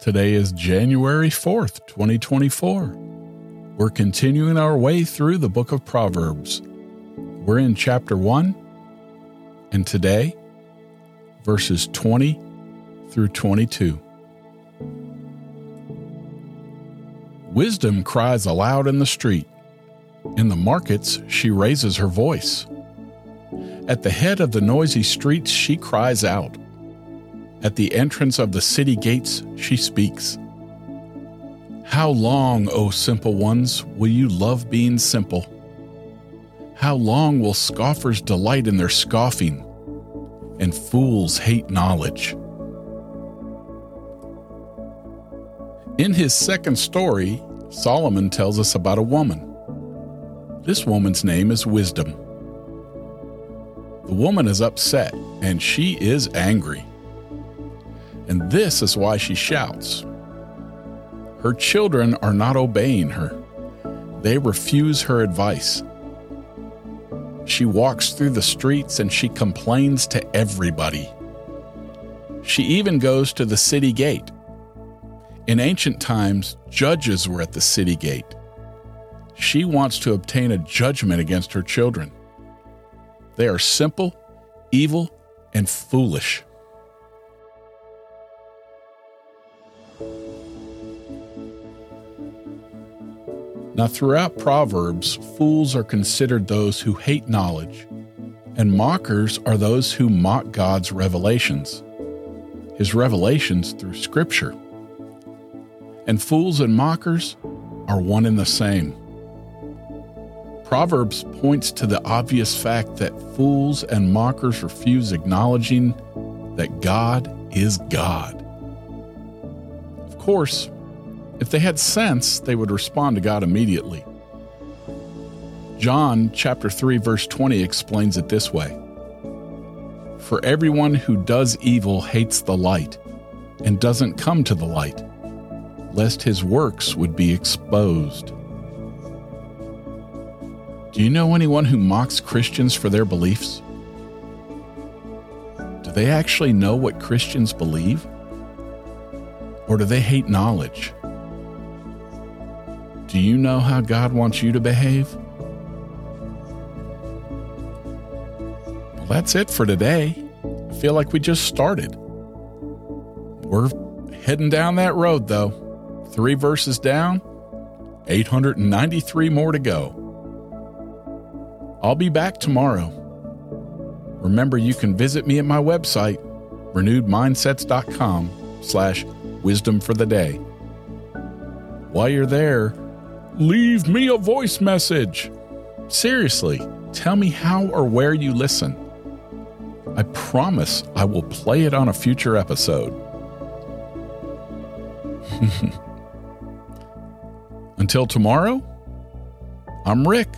Today is January 4th, 2024. We're continuing our way through the book of Proverbs. We're in chapter 1, and today, verses 20 through 22. Wisdom cries aloud in the street. In the markets, she raises her voice. At the head of the noisy streets, she cries out. At the entrance of the city gates, she speaks. How long, O simple ones, will you love being simple? How long will scoffers delight in their scoffing, and fools hate knowledge? In his second story, Solomon tells us about a woman. This woman's name is Wisdom. The woman is upset and she is angry. And this is why she shouts. Her children are not obeying her, they refuse her advice. She walks through the streets and she complains to everybody. She even goes to the city gate. In ancient times, judges were at the city gate. She wants to obtain a judgment against her children. They are simple, evil, and foolish. Now, throughout Proverbs, fools are considered those who hate knowledge, and mockers are those who mock God's revelations, his revelations through Scripture. And fools and mockers are one and the same. Proverbs points to the obvious fact that fools and mockers refuse acknowledging that God is God. Of course, if they had sense, they would respond to God immediately. John chapter 3 verse 20 explains it this way. For everyone who does evil hates the light and doesn't come to the light, lest his works would be exposed. Do you know anyone who mocks Christians for their beliefs? Do they actually know what Christians believe? Or do they hate knowledge? Do you know how God wants you to behave? Well, that's it for today. I feel like we just started. We're heading down that road, though. Three verses down, 893 more to go. I'll be back tomorrow. Remember, you can visit me at my website, renewedmindsets.com slash wisdom for the day. While you're there, Leave me a voice message. Seriously, tell me how or where you listen. I promise I will play it on a future episode. Until tomorrow, I'm Rick.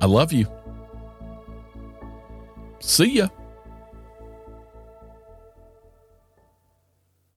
I love you. See ya.